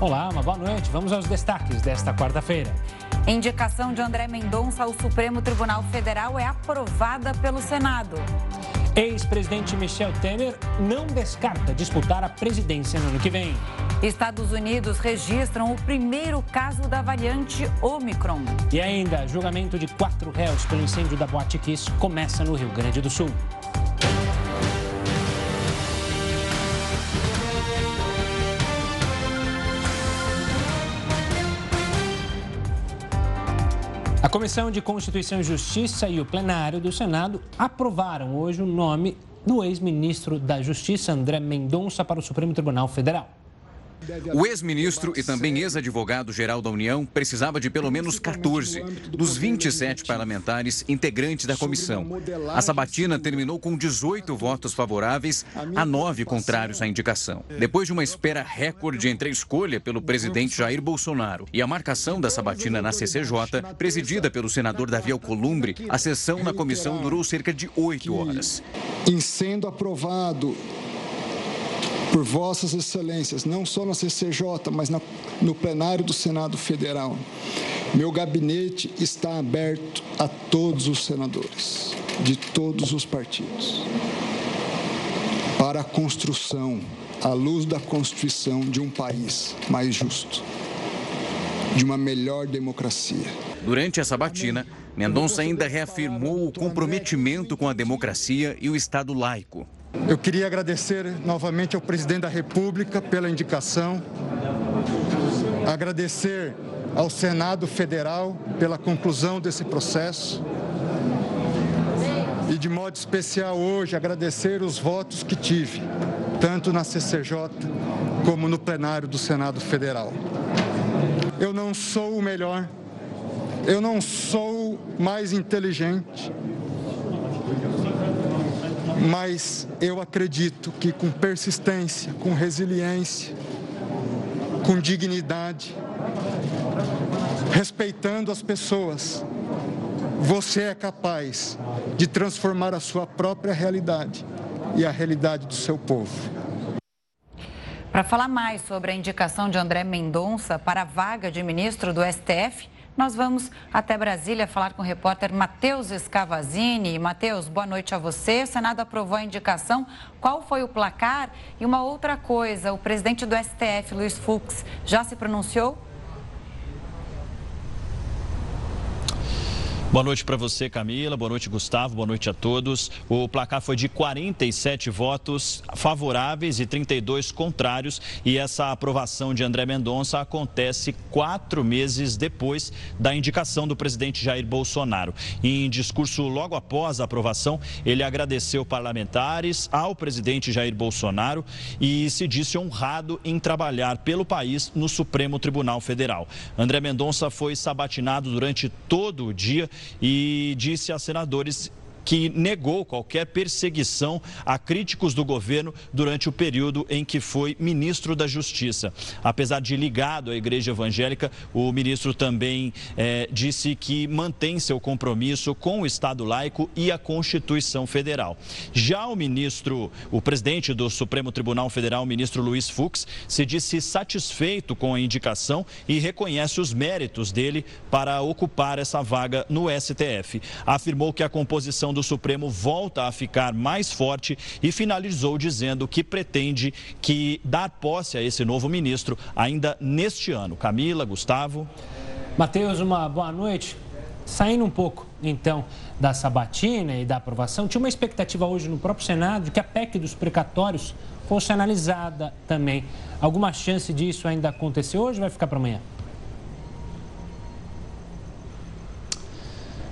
Olá, uma boa noite. Vamos aos destaques desta quarta-feira. Indicação de André Mendonça ao Supremo Tribunal Federal é aprovada pelo Senado. Ex-presidente Michel Temer não descarta disputar a presidência no ano que vem. Estados Unidos registram o primeiro caso da variante Omicron. E ainda, julgamento de quatro réus pelo incêndio da Boate Kiss começa no Rio Grande do Sul. A Comissão de Constituição e Justiça e o plenário do Senado aprovaram hoje o nome do ex-ministro da Justiça, André Mendonça, para o Supremo Tribunal Federal. O ex-ministro e também ex-advogado-geral da União precisava de pelo menos 14 dos 27 parlamentares integrantes da comissão. A sabatina terminou com 18 votos favoráveis a 9 contrários à indicação. Depois de uma espera recorde entre a escolha pelo presidente Jair Bolsonaro e a marcação da sabatina na CCJ, presidida pelo senador Davi Alcolumbre, a sessão na comissão durou cerca de 8 horas. Em sendo aprovado por Vossas Excelências, não só na CCJ, mas na, no plenário do Senado Federal. Meu gabinete está aberto a todos os senadores, de todos os partidos, para a construção, à luz da Constituição, de um país mais justo, de uma melhor democracia. Durante essa batina, Mendonça ainda reafirmou o comprometimento com a democracia e o Estado laico. Eu queria agradecer novamente ao presidente da República pela indicação, agradecer ao Senado Federal pela conclusão desse processo e, de modo especial, hoje, agradecer os votos que tive, tanto na CCJ como no plenário do Senado Federal. Eu não sou o melhor, eu não sou mais inteligente, mas eu acredito que com persistência, com resiliência, com dignidade, respeitando as pessoas, você é capaz de transformar a sua própria realidade e a realidade do seu povo. Para falar mais sobre a indicação de André Mendonça para a vaga de ministro do STF, nós vamos até Brasília falar com o repórter Matheus Escavazini. Matheus, boa noite a você. O Senado aprovou a indicação. Qual foi o placar? E uma outra coisa, o presidente do STF, Luiz Fux, já se pronunciou? Boa noite para você, Camila. Boa noite, Gustavo. Boa noite a todos. O placar foi de 47 votos favoráveis e 32 contrários. E essa aprovação de André Mendonça acontece quatro meses depois da indicação do presidente Jair Bolsonaro. Em discurso logo após a aprovação, ele agradeceu parlamentares ao presidente Jair Bolsonaro e se disse honrado em trabalhar pelo país no Supremo Tribunal Federal. André Mendonça foi sabatinado durante todo o dia e disse a senadores que negou qualquer perseguição a críticos do governo durante o período em que foi ministro da Justiça. Apesar de ligado à Igreja Evangélica, o ministro também é, disse que mantém seu compromisso com o Estado laico e a Constituição Federal. Já o ministro, o presidente do Supremo Tribunal Federal, ministro Luiz Fux, se disse satisfeito com a indicação e reconhece os méritos dele para ocupar essa vaga no STF. Afirmou que a composição do do Supremo volta a ficar mais forte e finalizou dizendo que pretende que dar posse a esse novo ministro ainda neste ano. Camila, Gustavo. Matheus, uma boa noite. Saindo um pouco, então, da sabatina e da aprovação, tinha uma expectativa hoje no próprio Senado de que a PEC dos precatórios fosse analisada também. Alguma chance disso ainda acontecer hoje vai ficar para amanhã?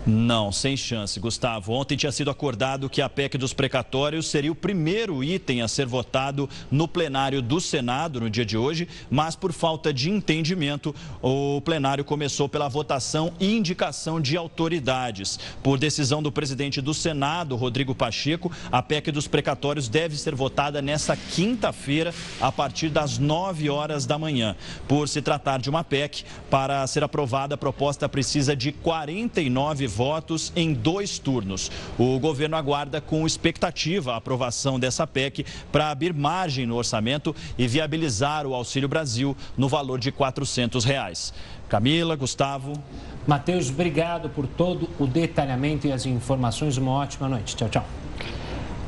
Não, sem chance, Gustavo. Ontem tinha sido acordado que a PEC dos precatórios seria o primeiro item a ser votado no plenário do Senado no dia de hoje, mas por falta de entendimento, o plenário começou pela votação e indicação de autoridades. Por decisão do presidente do Senado, Rodrigo Pacheco, a PEC dos precatórios deve ser votada nesta quinta-feira, a partir das 9 horas da manhã. Por se tratar de uma PEC, para ser aprovada, a proposta precisa de 49 votos em dois turnos. O governo aguarda com expectativa a aprovação dessa PEC para abrir margem no orçamento e viabilizar o Auxílio Brasil no valor de 400 reais. Camila, Gustavo. Matheus, obrigado por todo o detalhamento e as informações. Uma ótima noite. Tchau, tchau.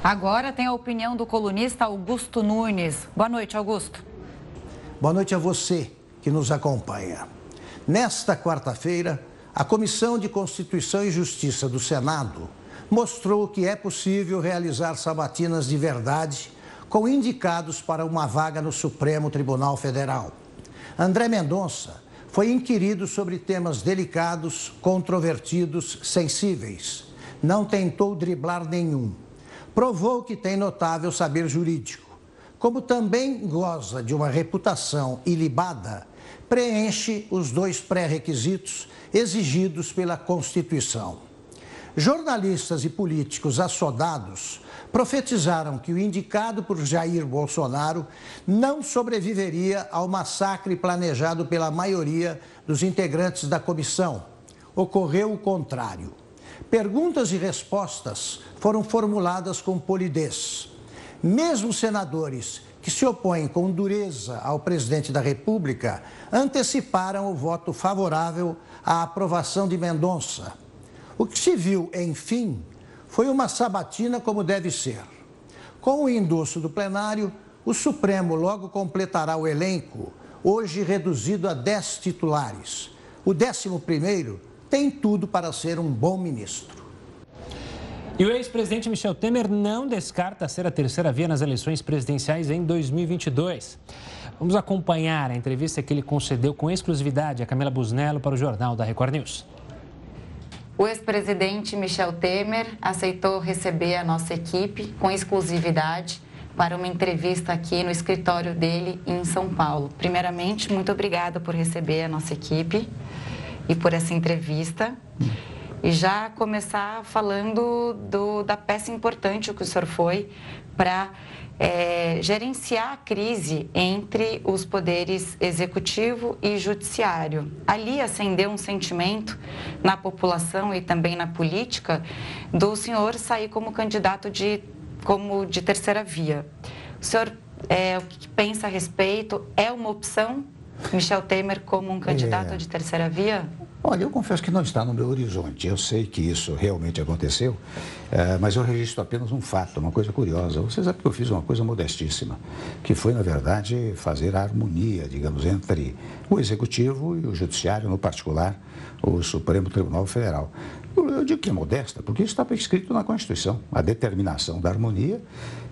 Agora tem a opinião do colunista Augusto Nunes. Boa noite, Augusto. Boa noite a você que nos acompanha. Nesta quarta-feira, a Comissão de Constituição e Justiça do Senado mostrou que é possível realizar sabatinas de verdade com indicados para uma vaga no Supremo Tribunal Federal. André Mendonça foi inquirido sobre temas delicados, controvertidos, sensíveis. Não tentou driblar nenhum. Provou que tem notável saber jurídico como também goza de uma reputação ilibada, preenche os dois pré-requisitos exigidos pela Constituição. Jornalistas e políticos assodados profetizaram que o indicado por Jair Bolsonaro não sobreviveria ao massacre planejado pela maioria dos integrantes da comissão. Ocorreu o contrário. Perguntas e respostas foram formuladas com polidez. Mesmo senadores que se opõem com dureza ao presidente da República anteciparam o voto favorável à aprovação de Mendonça. O que se viu, enfim, foi uma sabatina como deve ser. Com o endosso do plenário, o Supremo logo completará o elenco, hoje reduzido a 10 titulares. O 11 primeiro tem tudo para ser um bom ministro. E o ex-presidente Michel Temer não descarta ser a terceira via nas eleições presidenciais em 2022. Vamos acompanhar a entrevista que ele concedeu com exclusividade a Camila Busnello para o Jornal da Record News. O ex-presidente Michel Temer aceitou receber a nossa equipe com exclusividade para uma entrevista aqui no escritório dele em São Paulo. Primeiramente, muito obrigada por receber a nossa equipe e por essa entrevista e já começar falando do, da peça importante que o senhor foi para é, gerenciar a crise entre os poderes executivo e judiciário. Ali acendeu um sentimento na população e também na política do senhor sair como candidato de, como de terceira via. O senhor é, o que pensa a respeito? É uma opção Michel Temer como um candidato é... de terceira via? Olha, eu confesso que não está no meu horizonte. Eu sei que isso realmente aconteceu, é, mas eu registro apenas um fato, uma coisa curiosa. Você sabe que eu fiz uma coisa modestíssima, que foi, na verdade, fazer a harmonia, digamos, entre o Executivo e o Judiciário, no particular, o Supremo Tribunal Federal. Eu digo que é modesta, porque isso estava escrito na Constituição. A determinação da harmonia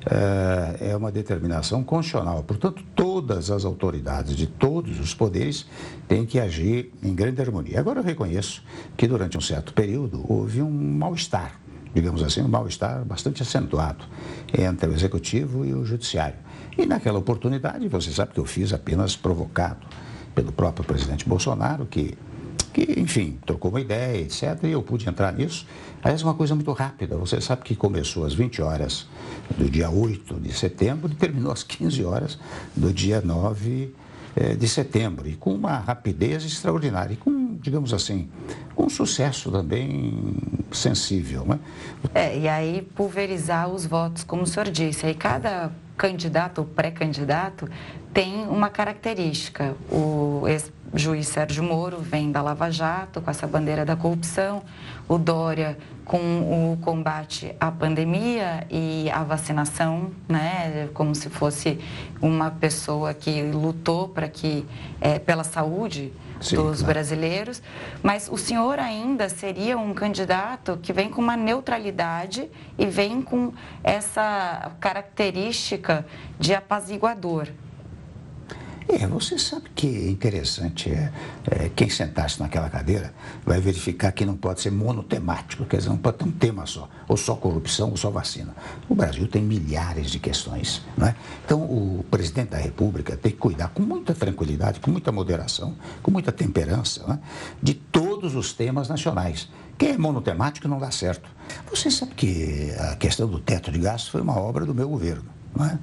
é, é uma determinação constitucional. Portanto, todas as autoridades de todos os poderes têm que agir em grande harmonia. Agora, eu reconheço que durante um certo período houve um mal-estar, digamos assim, um mal-estar bastante acentuado entre o Executivo e o Judiciário. E naquela oportunidade, você sabe que eu fiz apenas provocado pelo próprio presidente Bolsonaro, que que, enfim, trocou uma ideia, etc. E eu pude entrar nisso. Aliás, uma coisa muito rápida. Você sabe que começou às 20 horas do dia 8 de setembro e terminou às 15 horas do dia 9 eh, de setembro. E com uma rapidez extraordinária. E com, digamos assim, um sucesso também sensível. Né? É, e aí pulverizar os votos, como o senhor disse. Aí cada candidato ou pré-candidato tem uma característica. O ex-juiz Sérgio Moro vem da Lava Jato, com essa bandeira da corrupção, o Dória com o combate à pandemia e à vacinação, né, como se fosse uma pessoa que lutou para que, é, pela saúde Sim, dos claro. brasileiros, mas o senhor ainda seria um candidato que vem com uma neutralidade e vem com essa característica de apaziguador. É, você sabe que interessante, é, é, quem sentasse naquela cadeira vai verificar que não pode ser monotemático, quer dizer, não pode ter um tema só, ou só corrupção, ou só vacina. O Brasil tem milhares de questões, não é? Então, o presidente da República tem que cuidar com muita tranquilidade, com muita moderação, com muita temperança, é? de todos os temas nacionais. Quem é monotemático não dá certo. Você sabe que a questão do teto de gastos foi uma obra do meu governo. É?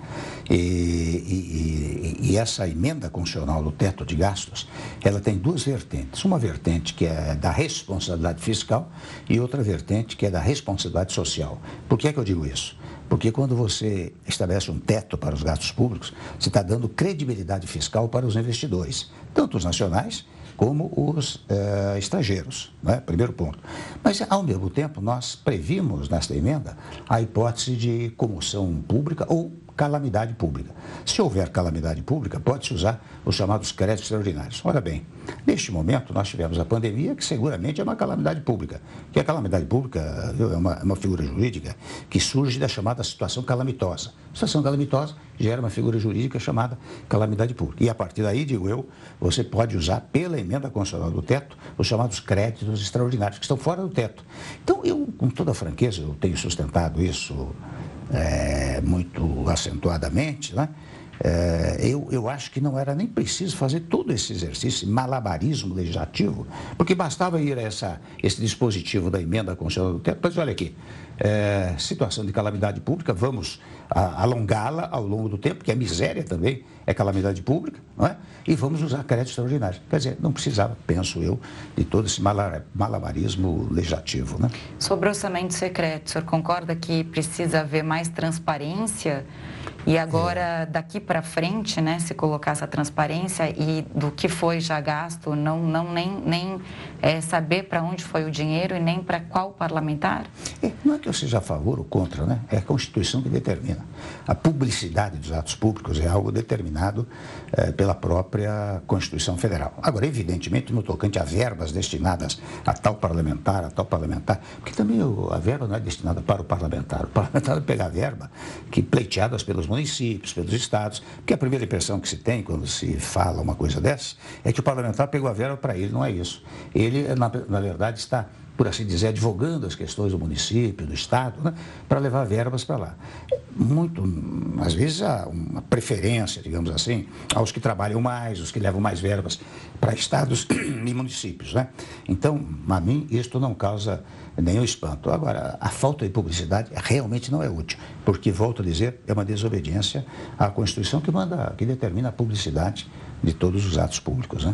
E, e, e, essa emenda constitucional do teto de gastos, ela tem duas vertentes. Uma vertente que é da responsabilidade fiscal e outra vertente que é da responsabilidade social. Por que é que eu digo isso? Porque quando você estabelece um teto para os gastos públicos, você está dando credibilidade fiscal para os investidores, tanto os nacionais como os eh, estrangeiros, né? primeiro ponto. Mas, ao mesmo tempo, nós previmos nesta emenda a hipótese de comoção pública ou calamidade pública. Se houver calamidade pública, pode-se usar os chamados créditos extraordinários. Ora bem, neste momento nós tivemos a pandemia, que seguramente é uma calamidade pública. Que a calamidade pública é uma, é uma figura jurídica que surge da chamada situação calamitosa. Situação calamitosa gera uma figura jurídica chamada calamidade pública. E a partir daí, digo eu, você pode usar pela emenda constitucional do teto os chamados créditos extraordinários, que estão fora do teto. Então, eu, com toda franqueza, eu tenho sustentado isso é, muito acentuadamente, né? É, eu, eu acho que não era nem preciso fazer todo esse exercício, malabarismo legislativo, porque bastava ir a essa, esse dispositivo da emenda constitucional do teto, mas olha aqui, é, situação de calamidade pública, vamos alongá-la ao longo do tempo, que a miséria também é calamidade pública, não é? e vamos usar créditos extraordinários. Quer dizer, não precisava, penso eu, de todo esse malabarismo legislativo. Né? Sobre orçamento secreto, o senhor concorda que precisa haver mais transparência? E agora, daqui para frente, né, se colocar essa transparência e do que foi já gasto, não, não nem, nem é, saber para onde foi o dinheiro e nem para qual parlamentar? Não é que eu seja a favor ou contra, né? É a Constituição que determina. A publicidade dos atos públicos é algo determinado é, pela própria Constituição Federal. Agora, evidentemente, no tocante a verbas destinadas a tal parlamentar, a tal parlamentar, porque também a verba não é destinada para o parlamentar. O parlamentar vai pegar verba que pleiteadas pelos municípios, pelos estados, porque a primeira impressão que se tem quando se fala uma coisa dessa é que o parlamentar pegou a verba para ele, não é isso. Ele, na, na verdade, está por assim dizer, advogando as questões do município, do Estado, né, para levar verbas para lá. Muito, às vezes, há uma preferência, digamos assim, aos que trabalham mais, os que levam mais verbas para estados e municípios. Né? Então, a mim, isto não causa nenhum espanto. Agora, a falta de publicidade realmente não é útil, porque, volto a dizer, é uma desobediência à Constituição que manda, que determina a publicidade de todos os atos públicos. Né?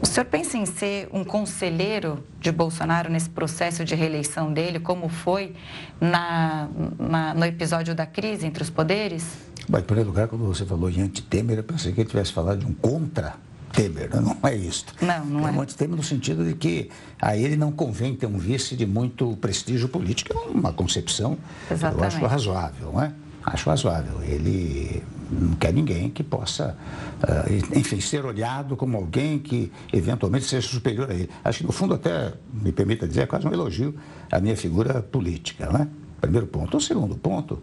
O senhor pensa em ser um conselheiro de Bolsonaro nesse processo de reeleição dele, como foi na, na no episódio da crise entre os poderes? Bom, em primeiro lugar, quando você falou em anti-Temer, eu pensei que ele tivesse falado de um contra Temer, não é isso. Não, não é. É um anti-Temer no sentido de que a ele não convém ter um vice de muito prestígio político. É uma concepção, Exatamente. eu acho razoável, não é? Acho razoável. Ele não quer ninguém que possa, uh, enfim, ser olhado como alguém que eventualmente seja superior a ele. Acho que, no fundo, até, me permita dizer, é quase um elogio à minha figura política, né? Primeiro ponto. O segundo ponto,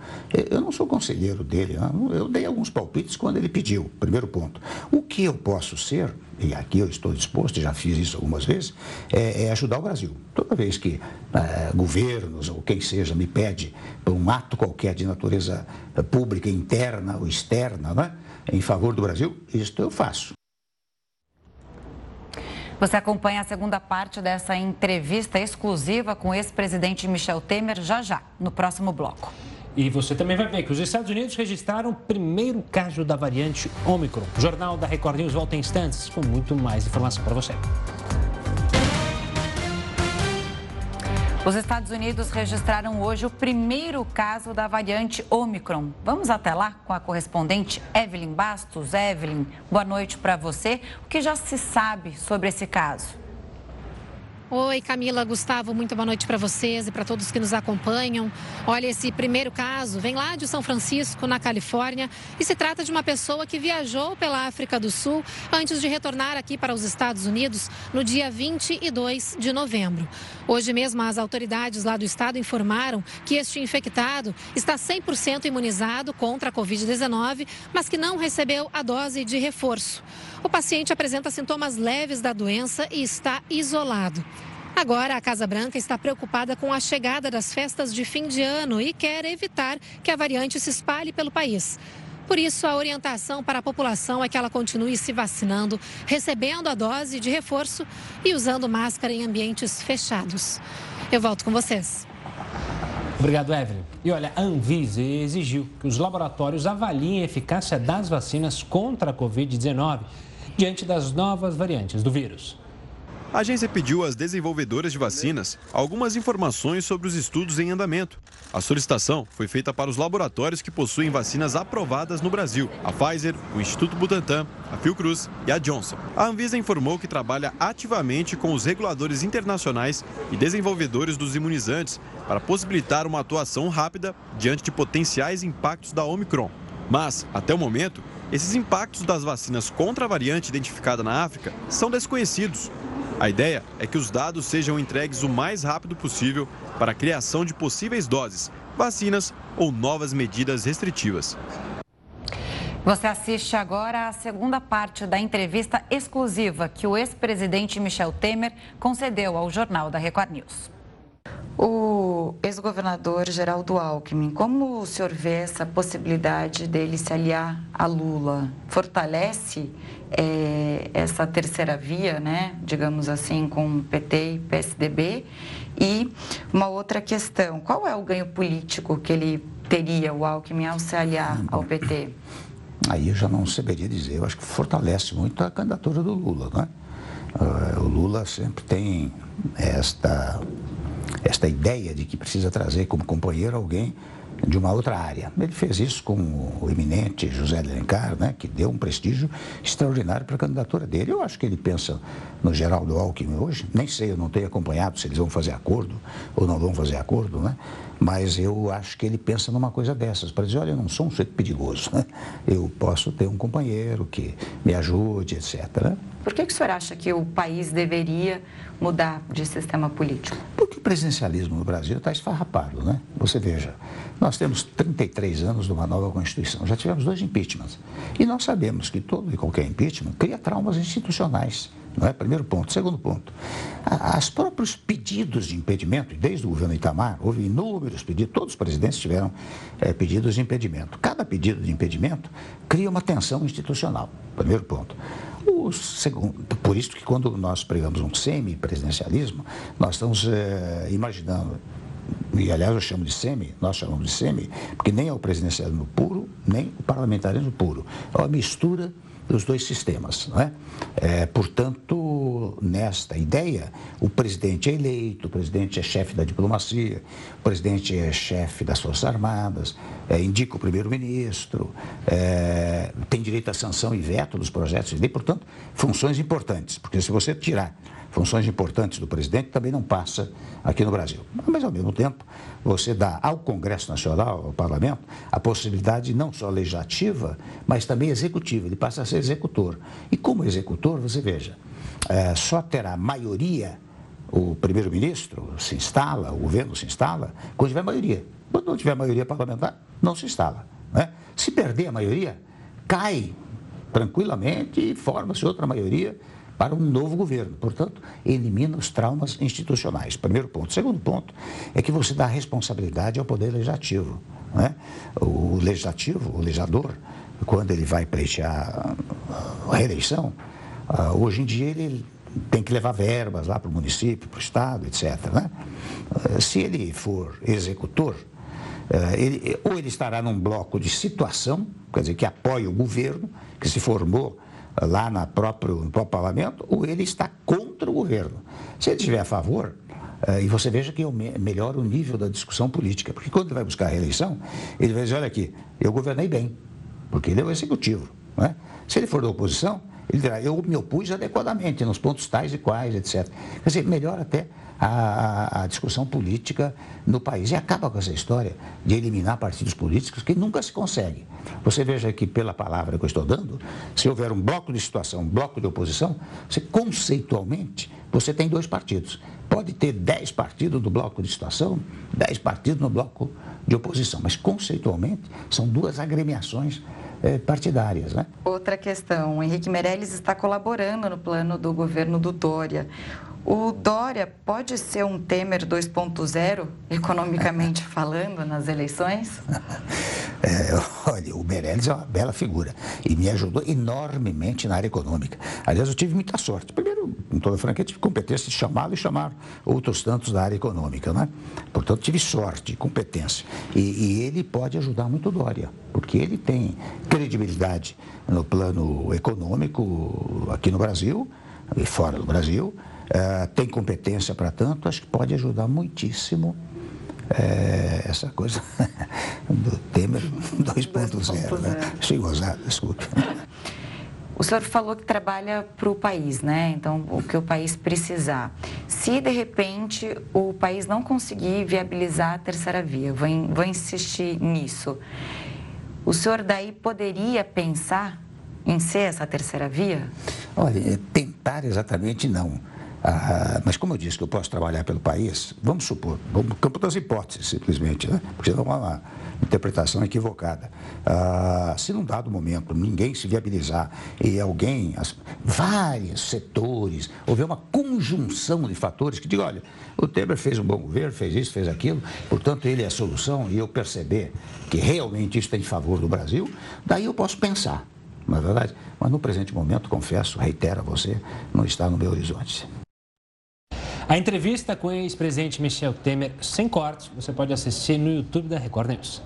eu não sou conselheiro dele, não. eu dei alguns palpites quando ele pediu, primeiro ponto. O que eu posso ser, e aqui eu estou disposto, já fiz isso algumas vezes, é, é ajudar o Brasil. Toda vez que é, governos ou quem seja me pede um ato qualquer de natureza pública, interna ou externa, né, em favor do Brasil, isto eu faço. Você acompanha a segunda parte dessa entrevista exclusiva com o ex-presidente Michel Temer já já, no próximo bloco. E você também vai ver que os Estados Unidos registraram o primeiro caso da variante Omicron. O Jornal da Record News volta em instantes com muito mais informação para você. Os Estados Unidos registraram hoje o primeiro caso da variante Omicron. Vamos até lá com a correspondente Evelyn Bastos. Evelyn, boa noite para você. O que já se sabe sobre esse caso? Oi, Camila, Gustavo, muito boa noite para vocês e para todos que nos acompanham. Olha, esse primeiro caso vem lá de São Francisco, na Califórnia, e se trata de uma pessoa que viajou pela África do Sul antes de retornar aqui para os Estados Unidos no dia 22 de novembro. Hoje mesmo, as autoridades lá do estado informaram que este infectado está 100% imunizado contra a Covid-19, mas que não recebeu a dose de reforço. O paciente apresenta sintomas leves da doença e está isolado. Agora, a Casa Branca está preocupada com a chegada das festas de fim de ano e quer evitar que a variante se espalhe pelo país. Por isso, a orientação para a população é que ela continue se vacinando, recebendo a dose de reforço e usando máscara em ambientes fechados. Eu volto com vocês. Obrigado, Evelyn. E olha, a Anvisa exigiu que os laboratórios avaliem a eficácia das vacinas contra a Covid-19 diante das novas variantes do vírus. A agência pediu às desenvolvedoras de vacinas algumas informações sobre os estudos em andamento. A solicitação foi feita para os laboratórios que possuem vacinas aprovadas no Brasil: a Pfizer, o Instituto Butantan, a Fiocruz e a Johnson. A Anvisa informou que trabalha ativamente com os reguladores internacionais e desenvolvedores dos imunizantes para possibilitar uma atuação rápida diante de potenciais impactos da Omicron. Mas, até o momento, esses impactos das vacinas contra a variante identificada na África são desconhecidos a ideia é que os dados sejam entregues o mais rápido possível para a criação de possíveis doses, vacinas ou novas medidas restritivas. Você assiste agora a segunda parte da entrevista exclusiva que o ex-presidente Michel Temer concedeu ao Jornal da Record News. O ex-governador Geraldo Alckmin, como o senhor vê essa possibilidade dele se aliar a Lula? Fortalece é, essa terceira via, né, digamos assim, com PT e PSDB? E uma outra questão, qual é o ganho político que ele teria, o Alckmin, ao se aliar ao PT? Aí eu já não saberia dizer, eu acho que fortalece muito a candidatura do Lula, né? Uh, o Lula sempre tem esta esta ideia de que precisa trazer como companheiro alguém de uma outra área. Ele fez isso com o eminente José de Alencar, né, que deu um prestígio extraordinário para a candidatura dele. Eu acho que ele pensa no Geraldo Alckmin hoje, nem sei, eu não tenho acompanhado se eles vão fazer acordo ou não vão fazer acordo, né? mas eu acho que ele pensa numa coisa dessas, para dizer, olha, eu não sou um sujeito perigoso, né? eu posso ter um companheiro que me ajude, etc. Por que, que o senhor acha que o país deveria mudar de sistema político? Porque o presidencialismo no Brasil está esfarrapado, né? Você veja, nós temos 33 anos de uma nova Constituição, já tivemos dois impeachments. E nós sabemos que todo e qualquer impeachment cria traumas institucionais. Não é? Primeiro ponto. Segundo ponto, os próprios pedidos de impedimento, desde o governo Itamar, houve inúmeros pedidos, todos os presidentes tiveram é, pedidos de impedimento. Cada pedido de impedimento cria uma tensão institucional. Primeiro ponto. O segundo, por isso que quando nós pregamos um semi-presidencialismo, nós estamos é, imaginando e aliás eu chamo de semi, nós chamamos de semi, porque nem é o presidencialismo puro, nem o parlamentarismo puro. É uma mistura dos dois sistemas. Não é? É, portanto, nesta ideia, o presidente é eleito, o presidente é chefe da diplomacia, o presidente é chefe das Forças Armadas, é, indica o primeiro-ministro, é, tem direito à sanção e veto dos projetos de lei, portanto, funções importantes, porque se você tirar funções importantes do presidente, também não passa aqui no Brasil. Mas, ao mesmo tempo, você dá ao Congresso Nacional, ao Parlamento, a possibilidade não só legislativa, mas também executiva. Ele passa a ser executor. E como executor, você veja, é, só terá maioria o primeiro-ministro se instala, o governo se instala, quando tiver maioria. Quando não tiver maioria parlamentar, não se instala. Né? Se perder a maioria, cai tranquilamente e forma-se outra maioria para um novo governo. Portanto, elimina os traumas institucionais. Primeiro ponto. Segundo ponto é que você dá responsabilidade ao Poder Legislativo. Né? O legislativo, o legislador, quando ele vai pleitear a reeleição, ah, hoje em dia ele tem que levar verbas lá para o município, para o Estado, etc. Né? Ah, se ele for executor, ah, ele, ou ele estará num bloco de situação, quer dizer, que apoia o governo, que se formou lá na próprio, no próprio parlamento, ou ele está contra o governo. Se ele estiver a favor, uh, e você veja que melhora o nível da discussão política, porque quando ele vai buscar a reeleição, ele vai dizer, olha aqui, eu governei bem, porque ele é o executivo. Não é? Se ele for da oposição, ele dirá, eu me opus adequadamente nos pontos tais e quais, etc. Quer dizer, melhora até a, a, discussão política no país. E acaba com essa história de eliminar partidos políticos que nunca se consegue. Você veja que, pela palavra que eu estou dando, se houver um bloco de situação, um bloco de oposição, você conceitualmente você tem dois partidos. Pode ter dez partidos no bloco de situação, dez partidos no bloco de oposição, mas conceitualmente são duas agremiações é, partidárias. Né? Outra questão, Henrique Meirelles está colaborando no plano do governo do Dória. O Dória pode ser um Temer 2.0, economicamente falando, nas eleições? É, olha, o Meirelles é uma bela figura e me ajudou enormemente na área econômica. Aliás, eu tive muita sorte. Primeiro, com toda franqueza, tive competência de chamá-lo e chamar outros tantos da área econômica, né? Portanto, tive sorte, competência. E, e ele pode ajudar muito Dória, porque ele tem credibilidade no plano econômico aqui no Brasil e fora do Brasil, uh, tem competência para tanto, acho que pode ajudar muitíssimo é, essa coisa do Temer 2.0, né? Achei gozado, desculpe. O senhor falou que trabalha para o país, né? Então, o que o país precisar. Se, de repente, o país não conseguir viabilizar a terceira via, vou, vou insistir nisso, o senhor daí poderia pensar em ser essa terceira via? Olha, tentar exatamente não. Ah, mas como eu disse que eu posso trabalhar pelo país, vamos supor, vamos campo das hipóteses, simplesmente, né? porque é uma interpretação equivocada. Ah, se num dado momento ninguém se viabilizar e alguém, as, vários setores, houver uma conjunção de fatores que digam, olha, o Temer fez um bom governo, fez isso, fez aquilo, portanto ele é a solução e eu perceber que realmente isso tem em favor do Brasil, daí eu posso pensar, não é verdade? Mas no presente momento, confesso, reitero a você, não está no meu horizonte. A entrevista com o ex-presidente Michel Temer, sem cortes, você pode assistir no YouTube da Record News.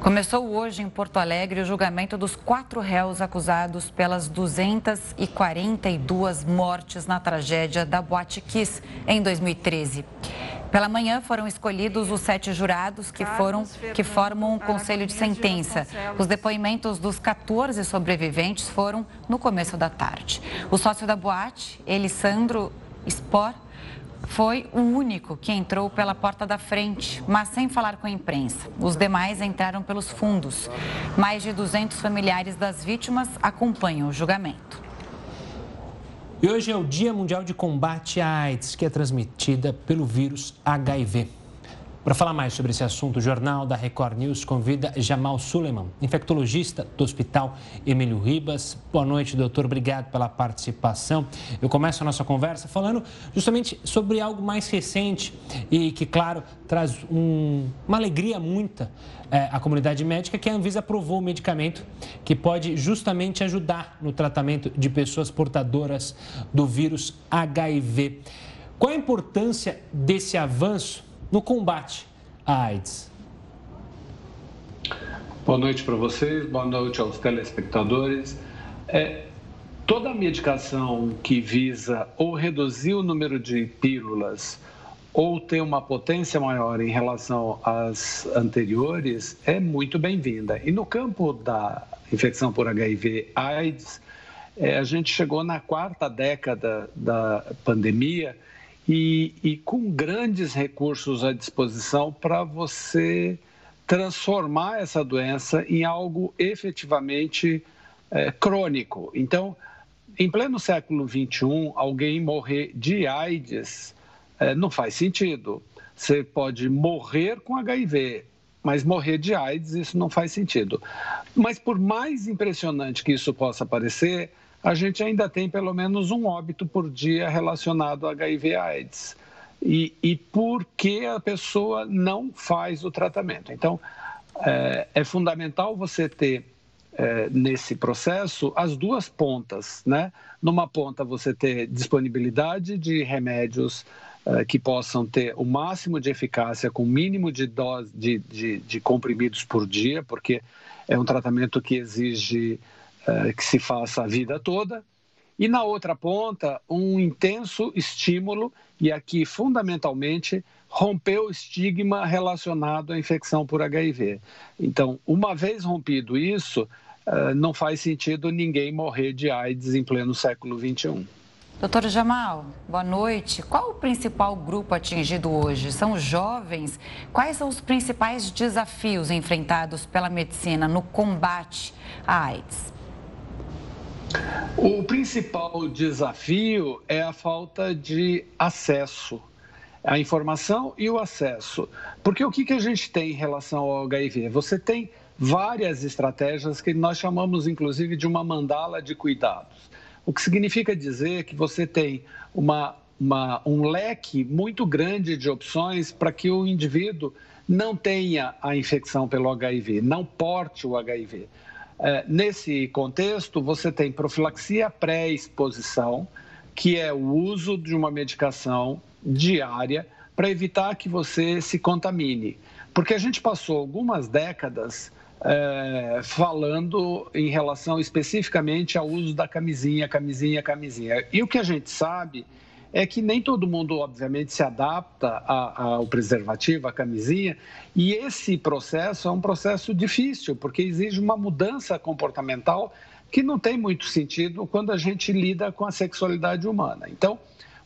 Começou hoje em Porto Alegre o julgamento dos quatro réus acusados pelas 242 mortes na tragédia da Boate Kiss em 2013. Pela manhã foram escolhidos os sete jurados que foram que formam um conselho de sentença. Os depoimentos dos 14 sobreviventes foram no começo da tarde. O sócio da boate, Elisandro Spor foi o único que entrou pela porta da frente, mas sem falar com a imprensa. Os demais entraram pelos fundos. Mais de 200 familiares das vítimas acompanham o julgamento. E hoje é o Dia Mundial de Combate à AIDS, que é transmitida pelo vírus HIV. Para falar mais sobre esse assunto, o Jornal da Record News convida Jamal Suleiman, infectologista do Hospital Emílio Ribas. Boa noite, doutor. Obrigado pela participação. Eu começo a nossa conversa falando justamente sobre algo mais recente e que, claro, traz um, uma alegria muita é, à comunidade médica, que a Anvisa aprovou o medicamento que pode justamente ajudar no tratamento de pessoas portadoras do vírus HIV. Qual a importância desse avanço? No combate à AIDS. Boa noite para vocês, boa noite aos telespectadores. É, toda medicação que visa ou reduzir o número de pílulas ou ter uma potência maior em relação às anteriores é muito bem-vinda. E no campo da infecção por HIV/AIDS, é, a gente chegou na quarta década da pandemia e, e com grandes recursos à disposição para você transformar essa doença em algo efetivamente é, crônico. Então, em pleno século XXI, alguém morrer de AIDS é, não faz sentido. Você pode morrer com HIV, mas morrer de AIDS, isso não faz sentido. Mas por mais impressionante que isso possa parecer, a gente ainda tem pelo menos um óbito por dia relacionado a HIV/AIDS. E, e por que a pessoa não faz o tratamento? Então, é, é fundamental você ter é, nesse processo as duas pontas, né? Numa ponta você ter disponibilidade de remédios é, que possam ter o máximo de eficácia com o mínimo de dose de, de, de comprimidos por dia, porque é um tratamento que exige que se faça a vida toda. E na outra ponta, um intenso estímulo, e aqui fundamentalmente romper o estigma relacionado à infecção por HIV. Então, uma vez rompido isso, eh, não faz sentido ninguém morrer de AIDS em pleno século XXI. Doutor Jamal, boa noite. Qual o principal grupo atingido hoje? São os jovens? Quais são os principais desafios enfrentados pela medicina no combate à AIDS? O principal desafio é a falta de acesso à informação e o acesso. Porque o que, que a gente tem em relação ao HIV? Você tem várias estratégias que nós chamamos, inclusive, de uma mandala de cuidados. O que significa dizer que você tem uma, uma, um leque muito grande de opções para que o indivíduo não tenha a infecção pelo HIV, não porte o HIV. É, nesse contexto, você tem profilaxia pré-exposição, que é o uso de uma medicação diária para evitar que você se contamine. Porque a gente passou algumas décadas é, falando em relação especificamente ao uso da camisinha, camisinha, camisinha. E o que a gente sabe é que nem todo mundo, obviamente, se adapta ao preservativo, à camisinha, e esse processo é um processo difícil, porque exige uma mudança comportamental que não tem muito sentido quando a gente lida com a sexualidade humana. Então,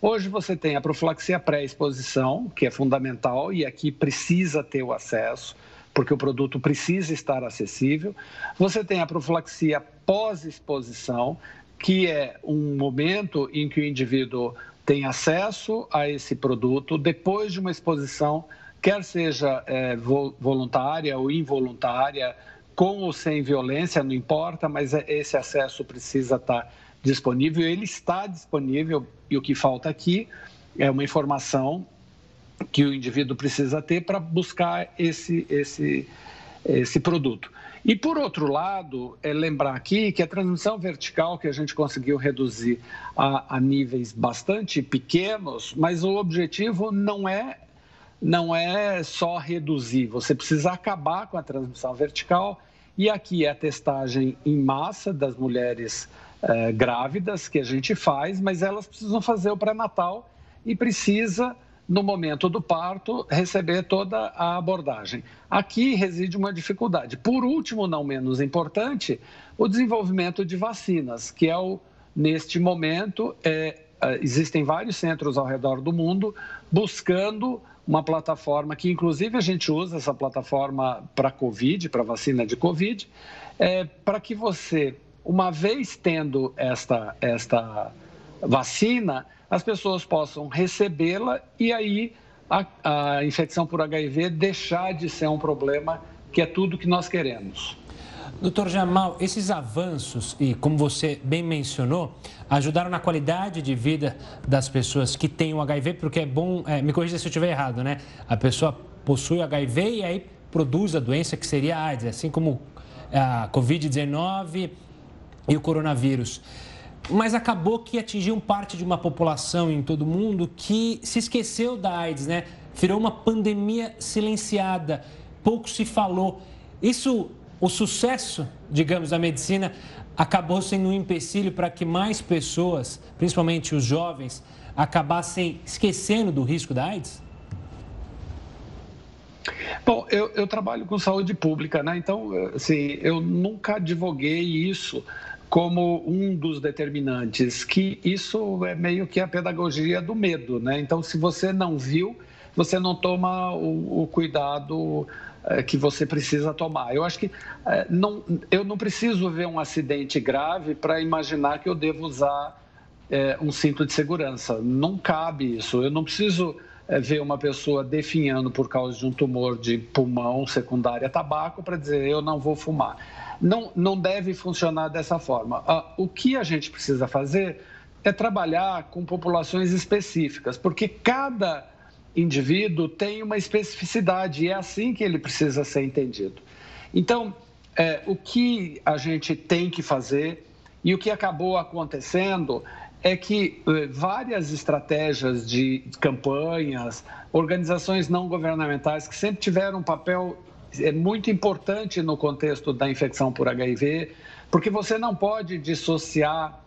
hoje você tem a profilaxia pré-exposição, que é fundamental e aqui precisa ter o acesso, porque o produto precisa estar acessível. Você tem a profilaxia pós-exposição, que é um momento em que o indivíduo tem acesso a esse produto depois de uma exposição, quer seja é, voluntária ou involuntária, com ou sem violência, não importa, mas é, esse acesso precisa estar disponível. Ele está disponível e o que falta aqui é uma informação que o indivíduo precisa ter para buscar esse, esse, esse produto. E, por outro lado, é lembrar aqui que a transmissão vertical que a gente conseguiu reduzir a, a níveis bastante pequenos, mas o objetivo não é, não é só reduzir, você precisa acabar com a transmissão vertical. E aqui é a testagem em massa das mulheres eh, grávidas que a gente faz, mas elas precisam fazer o pré-natal e precisa no momento do parto, receber toda a abordagem. Aqui reside uma dificuldade. Por último, não menos importante, o desenvolvimento de vacinas, que é o, neste momento, é, é existem vários centros ao redor do mundo buscando uma plataforma que, inclusive, a gente usa essa plataforma para Covid, para vacina de Covid, é, para que você, uma vez tendo esta, esta vacina, as pessoas possam recebê-la e aí a, a infecção por HIV deixar de ser um problema que é tudo que nós queremos. Doutor Jamal, esses avanços, e como você bem mencionou, ajudaram na qualidade de vida das pessoas que têm o HIV, porque é bom, é, me corrija se eu estiver errado, né? A pessoa possui o HIV e aí produz a doença que seria a AIDS, assim como a Covid-19 e o coronavírus mas acabou que atingiu parte de uma população em todo o mundo que se esqueceu da AIDS, né? Virou uma pandemia silenciada, pouco se falou. Isso, o sucesso, digamos, da medicina acabou sendo um empecilho para que mais pessoas, principalmente os jovens, acabassem esquecendo do risco da AIDS? Bom, eu, eu, trabalho com saúde pública, né? Então, assim, eu nunca advoguei isso como um dos determinantes, que isso é meio que a pedagogia do medo, né? Então, se você não viu, você não toma o, o cuidado é, que você precisa tomar. Eu acho que é, não, eu não preciso ver um acidente grave para imaginar que eu devo usar é, um cinto de segurança. Não cabe isso. Eu não preciso ver uma pessoa definhando por causa de um tumor de pulmão secundário a tabaco para dizer eu não vou fumar não, não deve funcionar dessa forma. Ah, o que a gente precisa fazer é trabalhar com populações específicas, porque cada indivíduo tem uma especificidade e é assim que ele precisa ser entendido. Então, é, o que a gente tem que fazer e o que acabou acontecendo é que é, várias estratégias de campanhas, organizações não governamentais que sempre tiveram um papel é muito importante no contexto da infecção por HIV, porque você não pode dissociar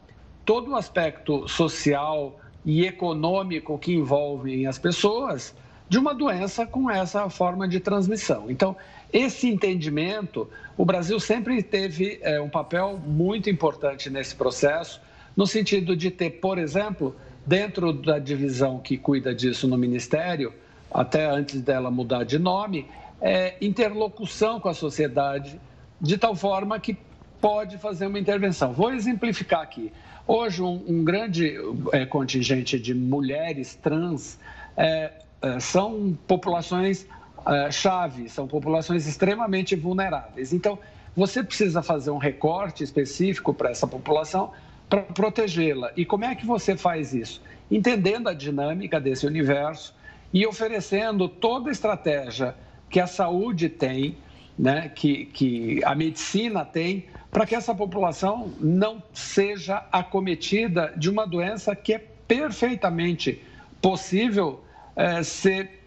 todo o aspecto social e econômico que envolvem as pessoas de uma doença com essa forma de transmissão. Então, esse entendimento, o Brasil sempre teve é, um papel muito importante nesse processo, no sentido de ter, por exemplo, dentro da divisão que cuida disso no Ministério, até antes dela mudar de nome, é, interlocução com a sociedade, de tal forma que pode fazer uma intervenção. Vou exemplificar aqui. Hoje, um, um grande é, contingente de mulheres trans é, é são populações é, chave, são populações extremamente vulneráveis. Então, você precisa fazer um recorte específico para essa população para protegê-la. E como é que você faz isso? Entendendo a dinâmica desse universo e oferecendo toda a estratégia que a saúde tem, né, que, que a medicina tem, para que essa população não seja acometida de uma doença que é perfeitamente possível é, ser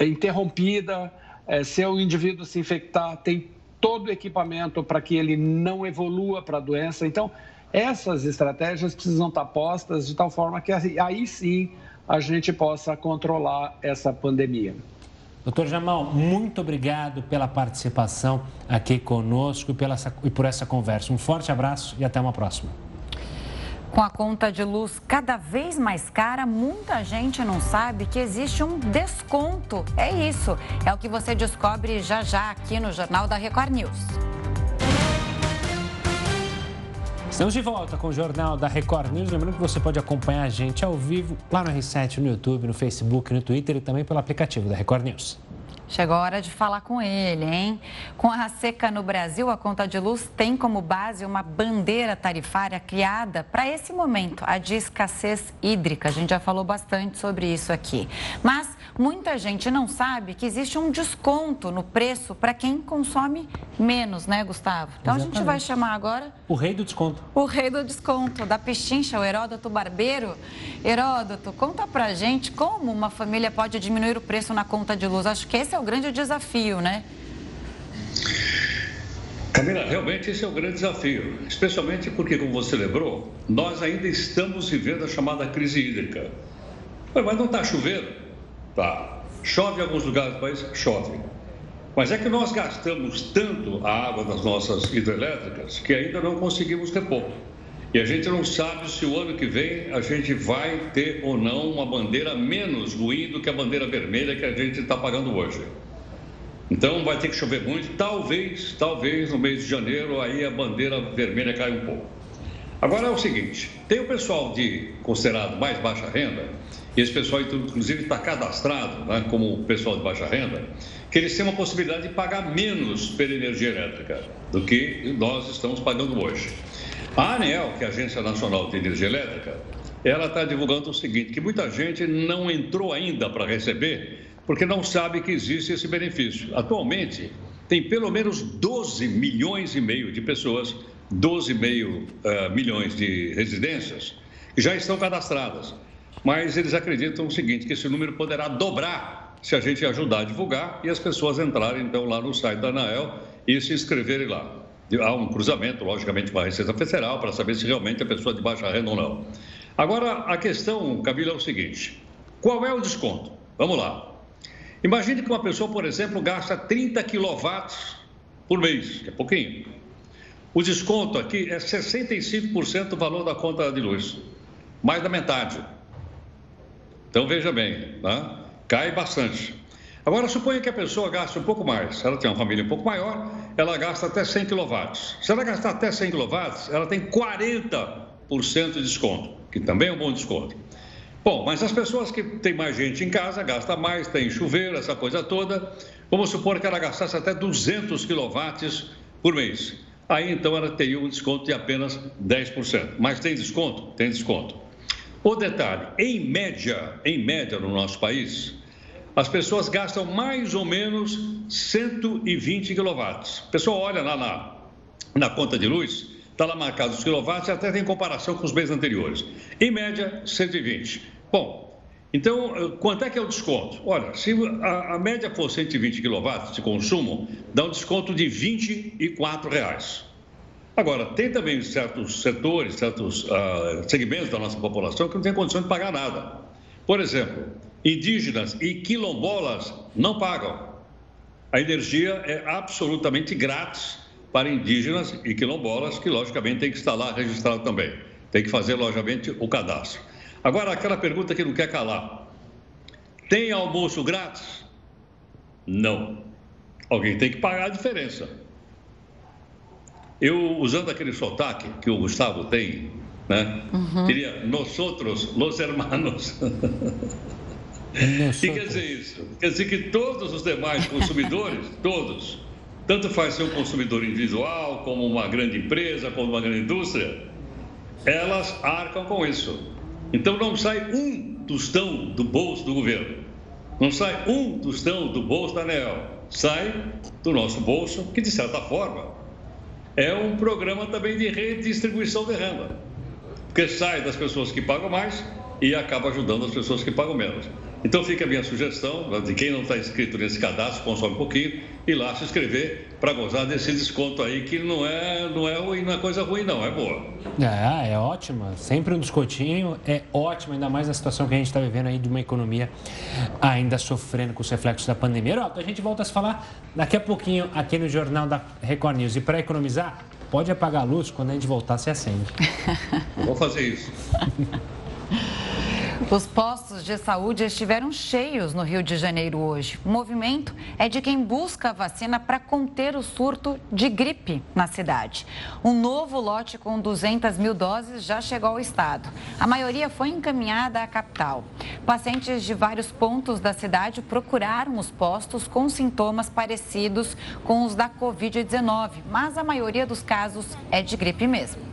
interrompida, é, se o indivíduo se infectar, tem todo o equipamento para que ele não evolua para a doença. Então, essas estratégias precisam estar postas de tal forma que aí sim a gente possa controlar essa pandemia. Doutor Jamal, muito obrigado pela participação aqui conosco e, pela, e por essa conversa. Um forte abraço e até uma próxima. Com a conta de luz cada vez mais cara, muita gente não sabe que existe um desconto. É isso. É o que você descobre já já aqui no Jornal da Record News. Estamos de volta com o Jornal da Record News. Lembrando que você pode acompanhar a gente ao vivo lá no R7, no YouTube, no Facebook, no Twitter e também pelo aplicativo da Record News. Chegou a hora de falar com ele, hein? Com a seca no Brasil, a conta de luz tem como base uma bandeira tarifária criada para esse momento, a de escassez hídrica. A gente já falou bastante sobre isso aqui. Mas muita gente não sabe que existe um desconto no preço para quem consome menos, né, Gustavo? Então Exatamente. a gente vai chamar agora. O rei do desconto. O rei do desconto, da Pechincha, o Heródoto Barbeiro. Heródoto, conta pra gente como uma família pode diminuir o preço na conta de luz. Acho que esse é o grande desafio, né? Camila, realmente esse é o grande desafio, especialmente porque, como você lembrou, nós ainda estamos vivendo a chamada crise hídrica. Mas não está chovendo? Tá. Chove em alguns lugares do país? Chove. Mas é que nós gastamos tanto a água das nossas hidrelétricas que ainda não conseguimos repor. E a gente não sabe se o ano que vem a gente vai ter ou não uma bandeira menos ruim do que a bandeira vermelha que a gente está pagando hoje. Então vai ter que chover muito. Talvez, talvez no mês de janeiro aí a bandeira vermelha caia um pouco. Agora é o seguinte: tem o pessoal de considerado mais baixa renda, esse pessoal inclusive está cadastrado né, como pessoal de baixa renda, que eles têm uma possibilidade de pagar menos pela energia elétrica do que nós estamos pagando hoje. A ANEL, que é a Agência Nacional de Energia Elétrica, ela está divulgando o seguinte, que muita gente não entrou ainda para receber, porque não sabe que existe esse benefício. Atualmente, tem pelo menos 12 milhões e meio de pessoas, 12,5 uh, eh, milhões de residências, que já estão cadastradas. Mas eles acreditam o seguinte, que esse número poderá dobrar se a gente ajudar a divulgar e as pessoas entrarem, então, lá no site da ANEL e se inscreverem lá há um cruzamento, logicamente, com a Receita Federal para saber se realmente a pessoa é de baixa renda ou não. Agora, a questão, Camila, é o seguinte: qual é o desconto? Vamos lá. Imagine que uma pessoa, por exemplo, gasta 30 quilowatts por mês, que é pouquinho. O desconto aqui é 65% do valor da conta de luz, mais da metade. Então veja bem, né? cai bastante. Agora, suponha que a pessoa gaste um pouco mais. Ela tem uma família um pouco maior, ela gasta até 100 kW. Se ela gastar até 100 kW, ela tem 40% de desconto, que também é um bom desconto. Bom, mas as pessoas que têm mais gente em casa, gastam mais, tem chuveiro, essa coisa toda, vamos supor que ela gastasse até 200 kW por mês. Aí então ela teria um desconto de apenas 10%. Mas tem desconto? Tem desconto. O detalhe, em média, em média no nosso país, as pessoas gastam mais ou menos 120 quilowatts. O pessoal olha lá na, na conta de luz, está lá marcado os quilowatts e até tem comparação com os meses anteriores. Em média, 120. Bom, então, eh, quanto é que é o desconto? Olha, se a, a média for 120 quilowatts de consumo, dá um desconto de 24 reais. Agora, tem também certos setores, certos uh, segmentos da nossa população que não tem condição de pagar nada. Por exemplo, indígenas e quilombolas não pagam. A energia é absolutamente grátis para indígenas e quilombolas, que logicamente tem que estar lá registrado também. Tem que fazer, logicamente, o cadastro. Agora, aquela pergunta que não quer calar: tem almoço grátis? Não. Alguém tem que pagar a diferença. Eu, usando aquele sotaque que o Gustavo tem, né? Uhum. Diria, nós outros, los hermanos. E quer dizer isso? Quer dizer que todos os demais consumidores, todos, tanto faz ser um consumidor individual, como uma grande empresa, como uma grande indústria, elas arcam com isso. Então não sai um tostão do bolso do governo, não sai um tostão do bolso da ANEL. sai do nosso bolso, que de certa forma é um programa também de redistribuição de renda. Porque sai das pessoas que pagam mais e acaba ajudando as pessoas que pagam menos. Então fica a minha sugestão, de quem não está inscrito nesse cadastro, consome um pouquinho, ir lá se inscrever para gozar desse desconto aí, que não é, não é ruim, não é coisa ruim, não, é boa. É, é ótima. Sempre um descontinho, é ótimo, ainda mais na situação que a gente está vivendo aí de uma economia ainda sofrendo com os reflexos da pandemia. Heroto, a gente volta a se falar daqui a pouquinho aqui no Jornal da Record News. E para economizar, pode apagar a luz, quando a gente voltar, se acende. Vou fazer isso. Os postos de saúde estiveram cheios no Rio de Janeiro hoje. O movimento é de quem busca a vacina para conter o surto de gripe na cidade. Um novo lote com 200 mil doses já chegou ao estado. A maioria foi encaminhada à capital. Pacientes de vários pontos da cidade procuraram os postos com sintomas parecidos com os da Covid-19, mas a maioria dos casos é de gripe mesmo.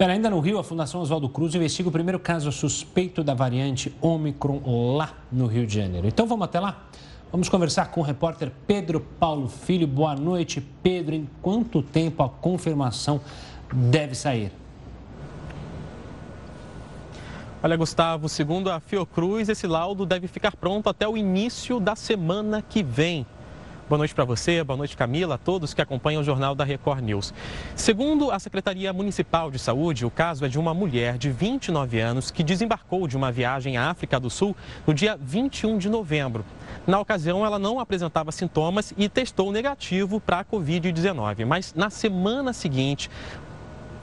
Pera, ainda no Rio, a Fundação Oswaldo Cruz investiga o primeiro caso suspeito da variante Omicron lá no Rio de Janeiro. Então vamos até lá? Vamos conversar com o repórter Pedro Paulo Filho. Boa noite, Pedro. Em quanto tempo a confirmação deve sair? Olha, Gustavo, segundo a Fiocruz, esse laudo deve ficar pronto até o início da semana que vem. Boa noite para você, boa noite Camila, a todos que acompanham o Jornal da Record News. Segundo a Secretaria Municipal de Saúde, o caso é de uma mulher de 29 anos que desembarcou de uma viagem à África do Sul no dia 21 de novembro. Na ocasião, ela não apresentava sintomas e testou negativo para a Covid-19, mas na semana seguinte,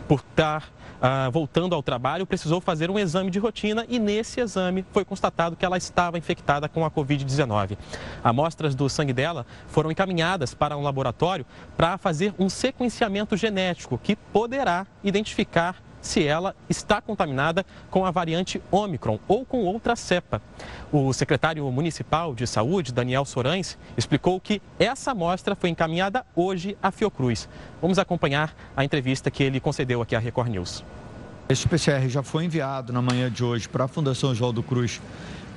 por estar ah, voltando ao trabalho, precisou fazer um exame de rotina e nesse exame foi constatado que ela estava infectada com a Covid-19. Amostras do sangue dela foram encaminhadas para um laboratório para fazer um sequenciamento genético que poderá identificar se ela está contaminada com a variante Omicron ou com outra cepa. O secretário municipal de saúde, Daniel Sorães, explicou que essa amostra foi encaminhada hoje à Fiocruz. Vamos acompanhar a entrevista que ele concedeu aqui à Record News. Esse PCR já foi enviado na manhã de hoje para a Fundação João do Cruz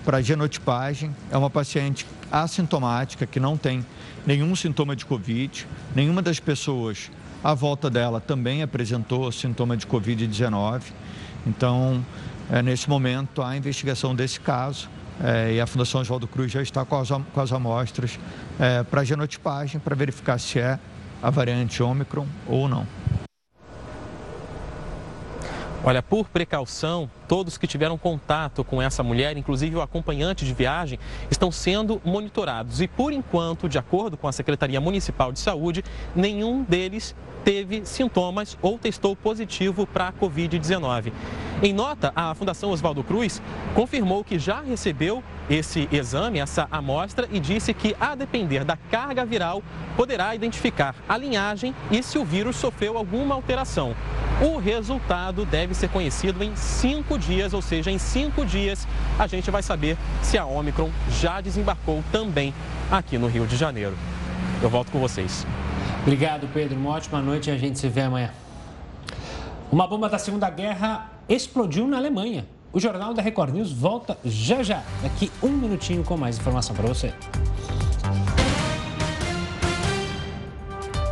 para genotipagem. É uma paciente assintomática que não tem nenhum sintoma de Covid. Nenhuma das pessoas à volta dela também apresentou sintoma de Covid-19. Então, é, nesse momento, a investigação desse caso é, e a Fundação Oswaldo Cruz já está com as, com as amostras é, para genotipagem, para verificar se é a variante Ômicron ou não. Olha, por precaução, todos que tiveram contato com essa mulher, inclusive o acompanhante de viagem, estão sendo monitorados. E por enquanto, de acordo com a Secretaria Municipal de Saúde, nenhum deles teve sintomas ou testou positivo para a Covid-19. Em nota, a Fundação Oswaldo Cruz confirmou que já recebeu esse exame, essa amostra, e disse que, a depender da carga viral, poderá identificar a linhagem e se o vírus sofreu alguma alteração. O resultado deve ser conhecido em cinco dias, ou seja, em cinco dias a gente vai saber se a Omicron já desembarcou também aqui no Rio de Janeiro. Eu volto com vocês. Obrigado, Pedro. Uma ótima noite e a gente se vê amanhã. Uma bomba da Segunda Guerra explodiu na Alemanha. O Jornal da Record News volta já já, daqui um minutinho com mais informação para você.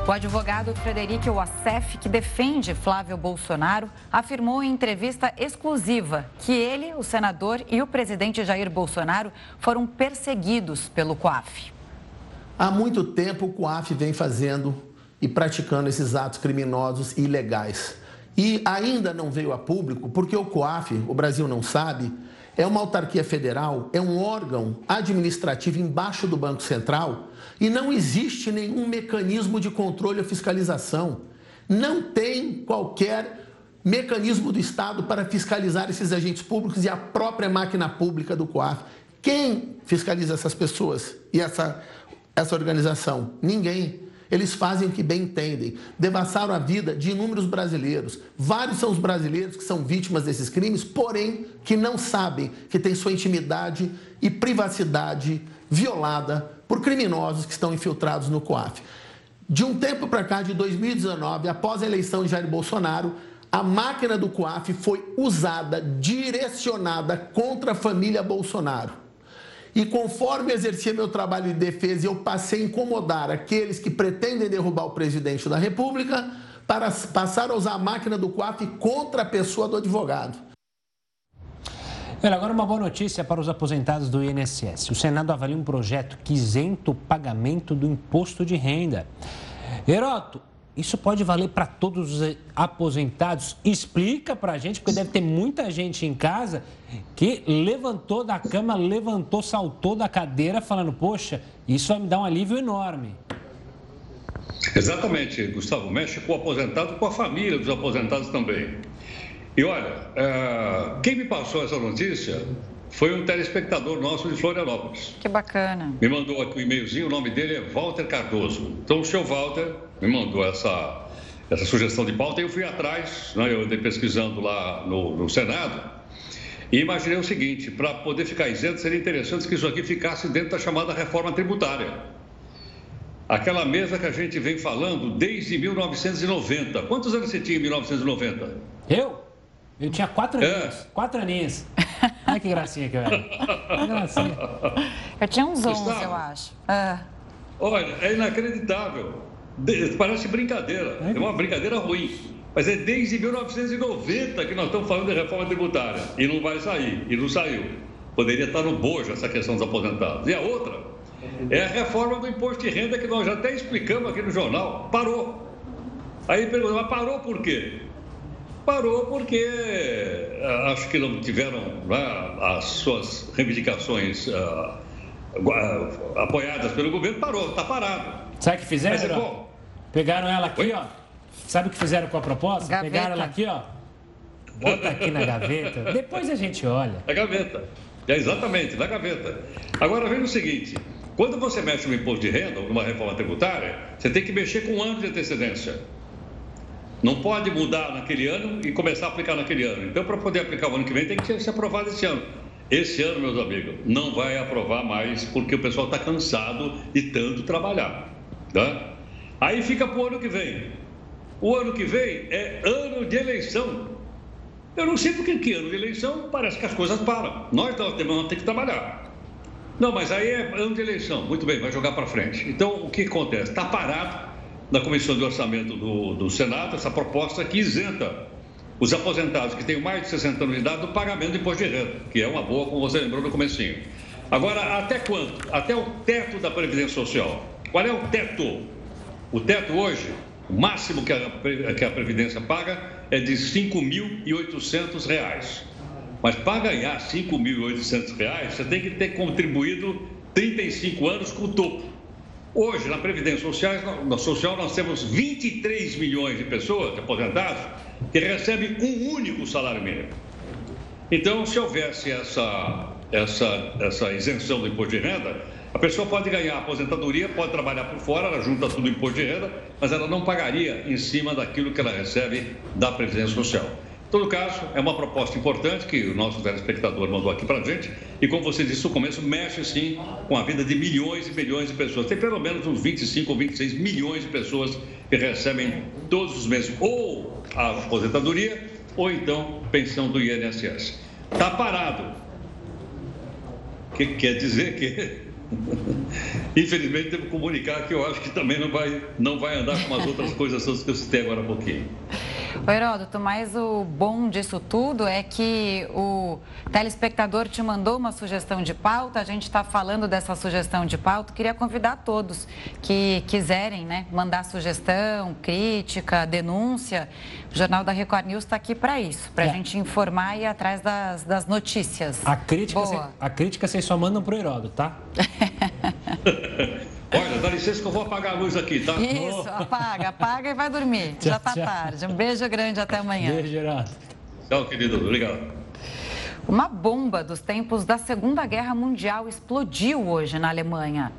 O advogado Frederico Wassef, que defende Flávio Bolsonaro, afirmou em entrevista exclusiva que ele, o senador e o presidente Jair Bolsonaro foram perseguidos pelo COAF. Há muito tempo o COAF vem fazendo e praticando esses atos criminosos e ilegais. E ainda não veio a público porque o COAF, o Brasil não sabe, é uma autarquia federal, é um órgão administrativo embaixo do Banco Central e não existe nenhum mecanismo de controle ou fiscalização. Não tem qualquer mecanismo do Estado para fiscalizar esses agentes públicos e a própria máquina pública do COAF. Quem fiscaliza essas pessoas e essa essa organização? Ninguém. Eles fazem o que bem entendem. Devassaram a vida de inúmeros brasileiros. Vários são os brasileiros que são vítimas desses crimes, porém que não sabem que tem sua intimidade e privacidade violada por criminosos que estão infiltrados no COAF. De um tempo para cá, de 2019, após a eleição de Jair Bolsonaro, a máquina do COAF foi usada, direcionada contra a família Bolsonaro. E conforme exercia meu trabalho de defesa, eu passei a incomodar aqueles que pretendem derrubar o presidente da República para passar a usar a máquina do COAF contra a pessoa do advogado. Olha, agora uma boa notícia para os aposentados do INSS. O Senado avalia um projeto que isenta o pagamento do imposto de renda. Heroto, isso pode valer para todos os aposentados? Explica para a gente, porque deve ter muita gente em casa que levantou da cama, levantou, saltou da cadeira, falando: Poxa, isso vai me dar um alívio enorme. Exatamente, Gustavo. Mexe com o aposentado, com a família dos aposentados também. E olha, uh, quem me passou essa notícia foi um telespectador nosso de Florianópolis. Que bacana. Me mandou aqui um e-mailzinho, o nome dele é Walter Cardoso. Então, o senhor Walter me mandou essa, essa sugestão de pauta e eu fui atrás, né, eu andei pesquisando lá no, no Senado e imaginei o seguinte: para poder ficar isento, seria interessante que isso aqui ficasse dentro da chamada reforma tributária. Aquela mesa que a gente vem falando desde 1990. Quantos anos você tinha em 1990? Eu? Eu tinha quatro é. aninhos. Quatro aninhos. Ai, que gracinha que eu era. Que gracinha. Eu tinha uns 11, Gustavo, eu acho. É. Olha, é inacreditável. Parece brincadeira. É uma brincadeira ruim. Mas é desde 1990 que nós estamos falando de reforma tributária. E não vai sair. E não saiu. Poderia estar no bojo essa questão dos aposentados. E a outra é a reforma do imposto de renda que nós já até explicamos aqui no jornal. Parou. Aí pergunta, mas parou por quê? Parou porque eh, acho que não tiveram né, as suas reivindicações uh, apoiadas pelo governo, parou, está parado. Sabe o que fizeram? Mas, é bom. Pegaram ela aqui, Oi? ó. Sabe o que fizeram com a proposta? Gaveta. Pegaram ela aqui, ó. Bota aqui na gaveta. Depois a gente olha. Na gaveta. É exatamente, na gaveta. Agora veja o seguinte: quando você mexe no imposto de renda, numa reforma tributária, você tem que mexer com um ano de antecedência. Não pode mudar naquele ano e começar a aplicar naquele ano. Então, para poder aplicar o ano que vem, tem que ser aprovado esse ano. Esse ano, meus amigos, não vai aprovar mais porque o pessoal está cansado de tanto trabalhar. Tá? Aí fica para o ano que vem. O ano que vem é ano de eleição. Eu não sei porque que ano de eleição parece que as coisas param. Nós vamos ter que trabalhar. Não, mas aí é ano de eleição. Muito bem, vai jogar para frente. Então, o que acontece? Está parado na Comissão de Orçamento do, do Senado essa proposta que isenta os aposentados que têm mais de 60 anos de idade do pagamento do imposto de renda, que é uma boa, como você lembrou no comecinho. Agora, até quanto? Até o teto da Previdência Social. Qual é o teto? O teto hoje, o máximo que a, que a Previdência paga é de R$ 5.800. Mas para ganhar R$ 5.800, você tem que ter contribuído 35 anos com o topo. Hoje, na Previdência Social, na social, nós temos 23 milhões de pessoas de aposentados que recebem um único salário mínimo. Então, se houvesse essa, essa, essa isenção do imposto de renda, a pessoa pode ganhar aposentadoria, pode trabalhar por fora, ela junta tudo o imposto de renda, mas ela não pagaria em cima daquilo que ela recebe da Previdência Social. Todo caso, é uma proposta importante que o nosso telespectador mandou aqui para a gente. E como você disse no começo, mexe sim com a vida de milhões e milhões de pessoas. Tem pelo menos uns 25 ou 26 milhões de pessoas que recebem todos os meses ou a aposentadoria ou então pensão do INSS. Está parado. O que quer dizer que Infelizmente, devo comunicar que eu acho que também não vai, não vai andar com as outras coisas que eu citei agora há pouquinho. O Heródoto, mas o bom disso tudo é que o telespectador te mandou uma sugestão de pauta, a gente está falando dessa sugestão de pauta, queria convidar todos que quiserem né, mandar sugestão, crítica, denúncia. O Jornal da Record News está aqui para isso, para a é. gente informar e ir atrás das, das notícias. A crítica, cê, a crítica vocês só mandam para o Heródoto, tá? Olha, dá licença que eu vou apagar a luz aqui, tá? Isso, apaga, apaga e vai dormir. Tchau, Já tá tchau. tarde. Um beijo grande, até amanhã. Beijo, Geraldo. Tchau, querido. Obrigado. Uma bomba dos tempos da Segunda Guerra Mundial explodiu hoje na Alemanha.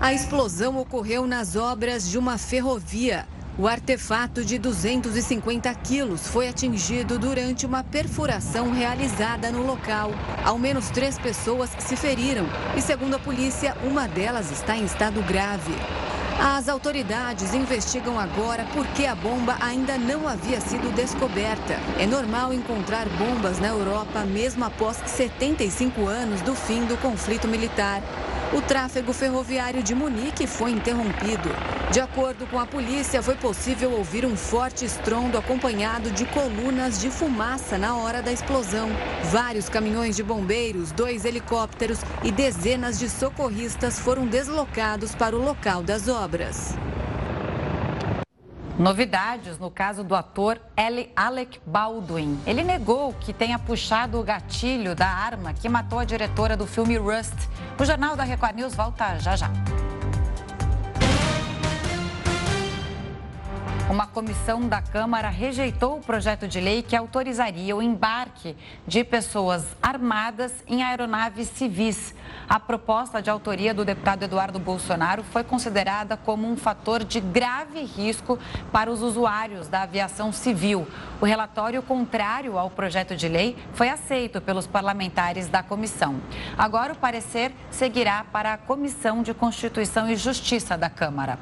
A explosão ocorreu nas obras de uma ferrovia. O artefato de 250 quilos foi atingido durante uma perfuração realizada no local. Ao menos três pessoas se feriram e, segundo a polícia, uma delas está em estado grave. As autoridades investigam agora por que a bomba ainda não havia sido descoberta. É normal encontrar bombas na Europa mesmo após 75 anos do fim do conflito militar. O tráfego ferroviário de Munique foi interrompido. De acordo com a polícia, foi possível ouvir um forte estrondo acompanhado de colunas de fumaça na hora da explosão. Vários caminhões de bombeiros, dois helicópteros e dezenas de socorristas foram deslocados para o local das obras. Novidades no caso do ator Alec Baldwin. Ele negou que tenha puxado o gatilho da arma que matou a diretora do filme Rust. O Jornal da Record News volta já já. Uma comissão da Câmara rejeitou o projeto de lei que autorizaria o embarque de pessoas armadas em aeronaves civis. A proposta de autoria do deputado Eduardo Bolsonaro foi considerada como um fator de grave risco para os usuários da aviação civil. O relatório contrário ao projeto de lei foi aceito pelos parlamentares da comissão. Agora o parecer seguirá para a Comissão de Constituição e Justiça da Câmara.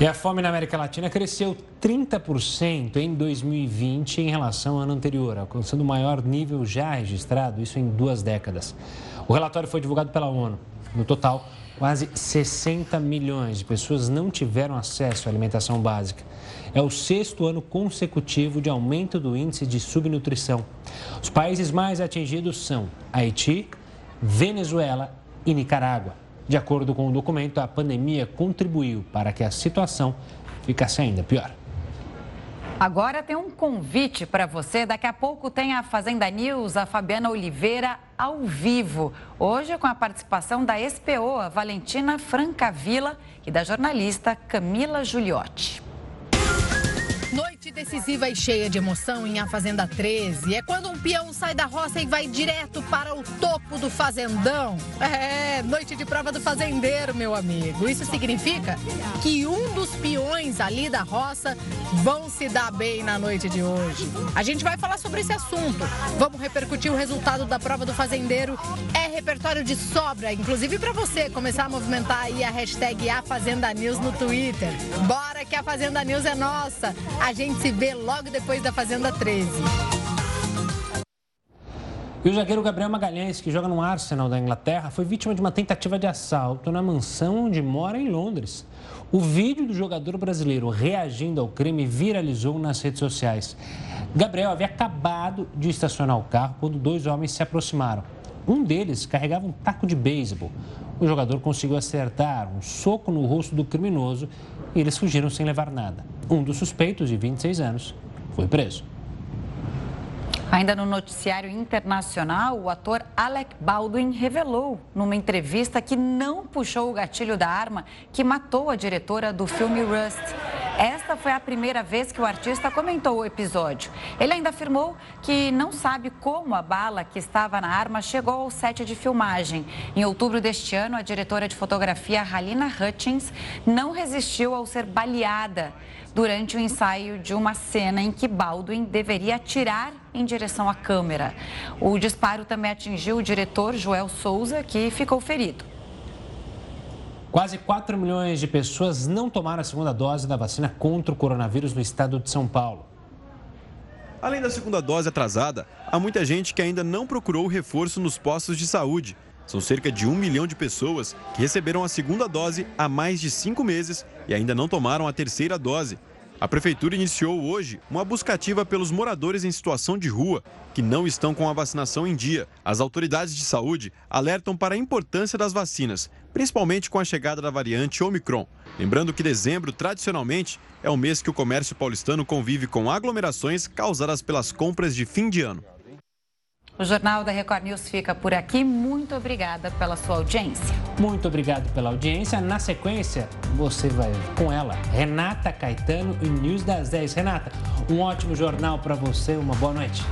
E a fome na América Latina cresceu 30% em 2020 em relação ao ano anterior, alcançando o maior nível já registrado, isso em duas décadas. O relatório foi divulgado pela ONU. No total, quase 60 milhões de pessoas não tiveram acesso à alimentação básica. É o sexto ano consecutivo de aumento do índice de subnutrição. Os países mais atingidos são Haiti, Venezuela e Nicarágua. De acordo com o documento, a pandemia contribuiu para que a situação ficasse ainda pior. Agora tem um convite para você. Daqui a pouco tem a Fazenda News, a Fabiana Oliveira ao vivo. Hoje com a participação da SPO, Valentina Francavila e da jornalista Camila Giuliotti. Noite decisiva e cheia de emoção em A Fazenda 13. É quando um peão sai da roça e vai direto para o topo do fazendão. É, noite de prova do fazendeiro, meu amigo. Isso significa que um dos peões ali da roça vão se dar bem na noite de hoje. A gente vai falar sobre esse assunto. Vamos repercutir o resultado da prova do fazendeiro. É repertório de sobra, inclusive para você começar a movimentar aí a hashtag A Fazenda News no Twitter. Bora que a Fazenda News é nossa. A gente se vê logo depois da Fazenda 13. E o zagueiro Gabriel Magalhães, que joga no Arsenal da Inglaterra, foi vítima de uma tentativa de assalto na mansão onde mora em Londres. O vídeo do jogador brasileiro reagindo ao crime viralizou nas redes sociais. Gabriel havia acabado de estacionar o carro quando dois homens se aproximaram. Um deles carregava um taco de beisebol. O jogador conseguiu acertar um soco no rosto do criminoso e eles fugiram sem levar nada. Um dos suspeitos, de 26 anos, foi preso. Ainda no noticiário internacional, o ator Alec Baldwin revelou numa entrevista que não puxou o gatilho da arma que matou a diretora do filme Rust. Esta foi a primeira vez que o artista comentou o episódio. Ele ainda afirmou que não sabe como a bala que estava na arma chegou ao set de filmagem. Em outubro deste ano, a diretora de fotografia Halina Hutchins não resistiu ao ser baleada durante o ensaio de uma cena em que Baldwin deveria atirar em direção à câmera. O disparo também atingiu o diretor Joel Souza, que ficou ferido. Quase 4 milhões de pessoas não tomaram a segunda dose da vacina contra o coronavírus no estado de São Paulo. Além da segunda dose atrasada, há muita gente que ainda não procurou reforço nos postos de saúde. São cerca de um milhão de pessoas que receberam a segunda dose há mais de cinco meses e ainda não tomaram a terceira dose. A prefeitura iniciou hoje uma buscativa pelos moradores em situação de rua que não estão com a vacinação em dia. As autoridades de saúde alertam para a importância das vacinas, principalmente com a chegada da variante Omicron. Lembrando que dezembro, tradicionalmente, é o mês que o comércio paulistano convive com aglomerações causadas pelas compras de fim de ano. O Jornal da Record News fica por aqui. Muito obrigada pela sua audiência. Muito obrigado pela audiência. Na sequência, você vai com ela, Renata Caetano e News das 10. Renata, um ótimo jornal para você. Uma boa noite.